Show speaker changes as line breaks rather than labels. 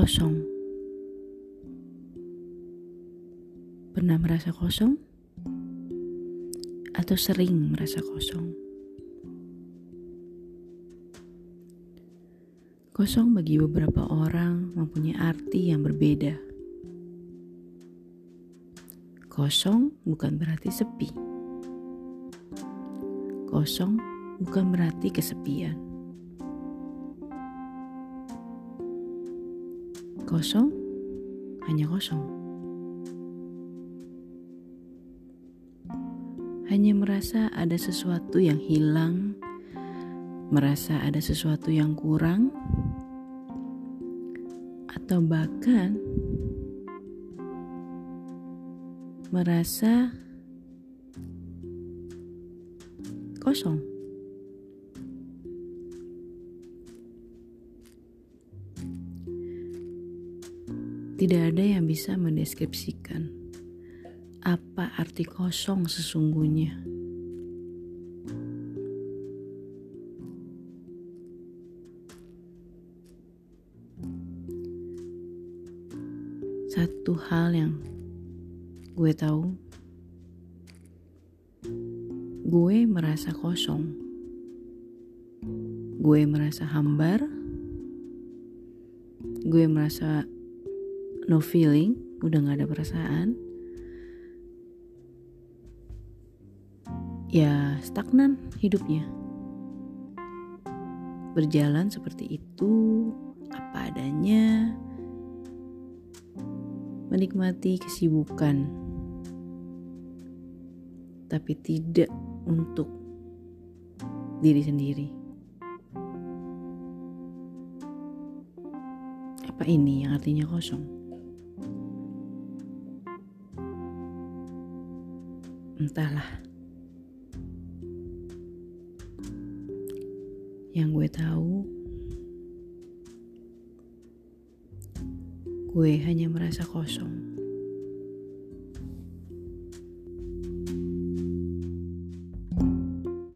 Kosong. Pernah merasa kosong? Atau sering merasa kosong? Kosong bagi beberapa orang mempunyai arti yang berbeda. Kosong bukan berarti sepi. Kosong bukan berarti kesepian. Kosong hanya kosong. Hanya merasa ada sesuatu yang hilang, merasa ada sesuatu yang kurang, atau bahkan merasa kosong. Tidak ada yang bisa mendeskripsikan apa arti kosong sesungguhnya. Satu hal yang gue tahu, gue merasa kosong. Gue merasa hambar. Gue merasa no feeling, udah gak ada perasaan. Ya stagnan hidupnya. Berjalan seperti itu, apa adanya, menikmati kesibukan, tapi tidak untuk diri sendiri. Apa ini yang artinya kosong? Entahlah. Yang gue tahu, gue hanya merasa kosong.